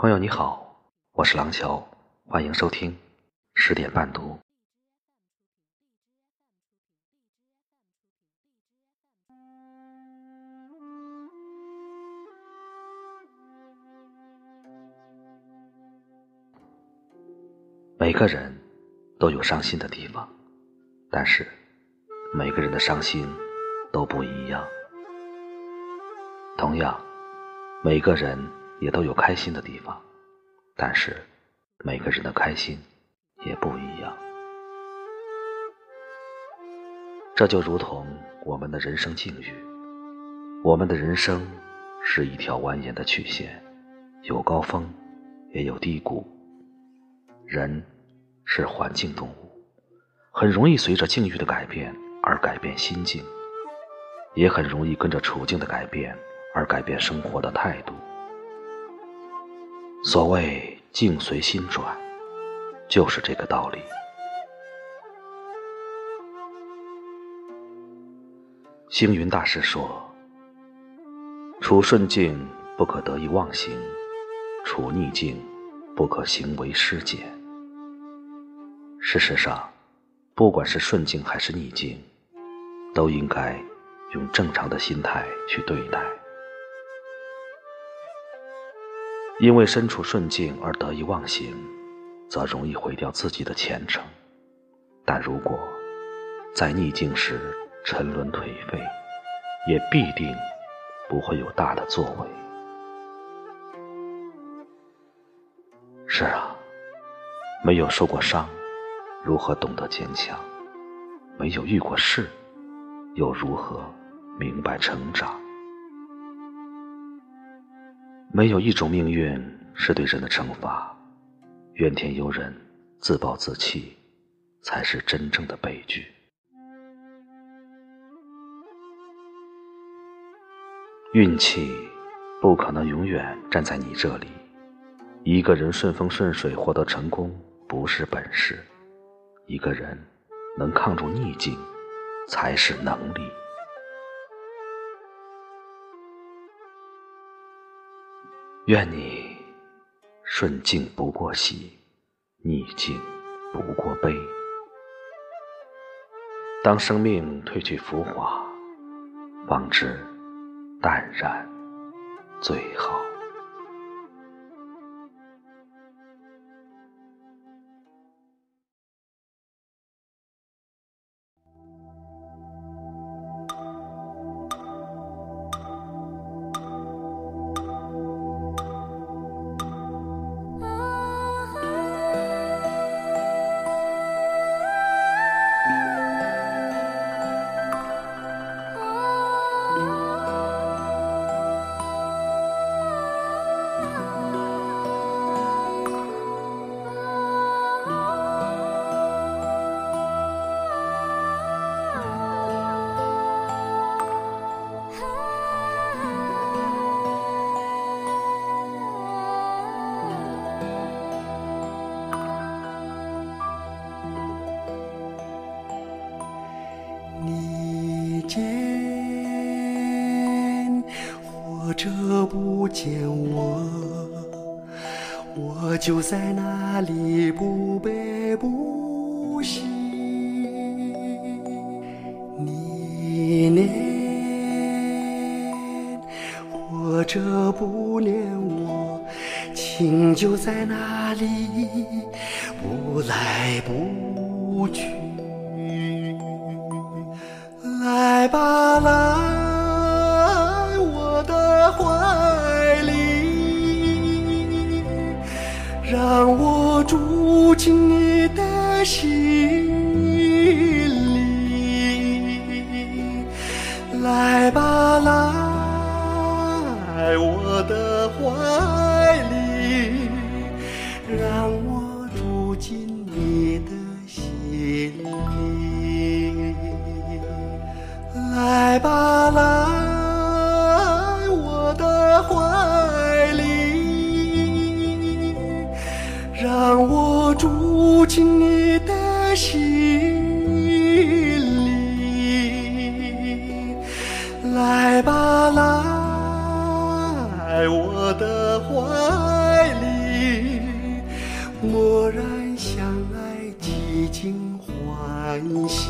朋友你好，我是廊桥，欢迎收听十点半读。每个人都有伤心的地方，但是每个人的伤心都不一样。同样，每个人也都有开心的地方，但是每个人的开心也不一样。这就如同我们的人生境遇，我们的人生是一条蜿蜒的曲线，有高峰，也有低谷。人是环境动物，很容易随着境遇的改变而改变心境，也很容易跟着处境的改变而改变生活的态度。所谓境随心转，就是这个道理。星云大师说：“处顺境不可得意忘形，处逆境不可行为失减。”事实上，不管是顺境还是逆境，都应该用正常的心态去对待。因为身处顺境而得意忘形，则容易毁掉自己的前程；但如果在逆境时沉沦颓废，也必定不会有大的作为。是啊，没有受过伤。如何懂得坚强？没有遇过事，又如何明白成长？没有一种命运是对人的惩罚，怨天尤人、自暴自弃，才是真正的悲剧。运气不可能永远站在你这里，一个人顺风顺水获得成功，不是本事。一个人能抗住逆境，才是能力。愿你顺境不过喜，逆境不过悲。当生命褪去浮华，方知淡然最好。或者不见我，我就在那里不悲不喜。你念或者不念我，情就在那里不来不去。心里。来吧，来我的怀里，让我住进你的心里。来吧，来我的怀里。让我住进你心里，来吧，来我的怀里。默然相爱，几经欢喜。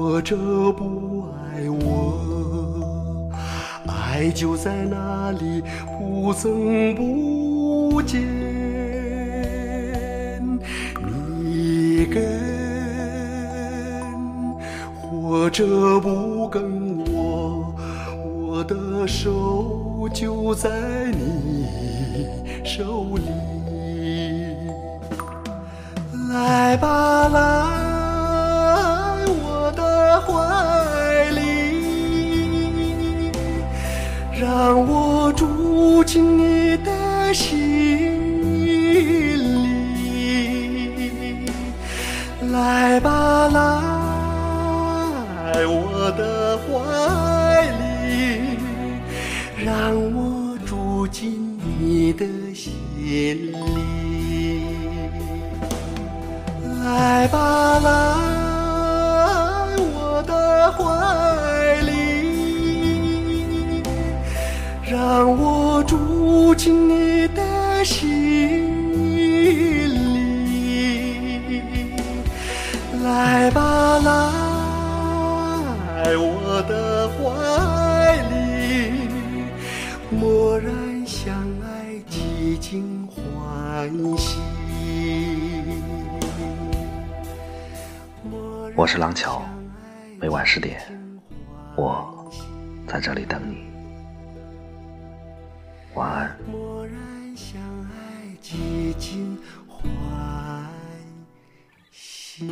或者不爱我，爱就在那里，不增不减。你跟或者不跟我，我的手就在你手里。来吧，来来，我的怀里，让我住进你的心里。来吧，来我的怀里，让我住进你的心来吧，来我的怀里，蓦然相爱，几经欢喜。我是廊桥，每晚十点，我在这里等你。晚安。蓦然相爱，几经欢喜。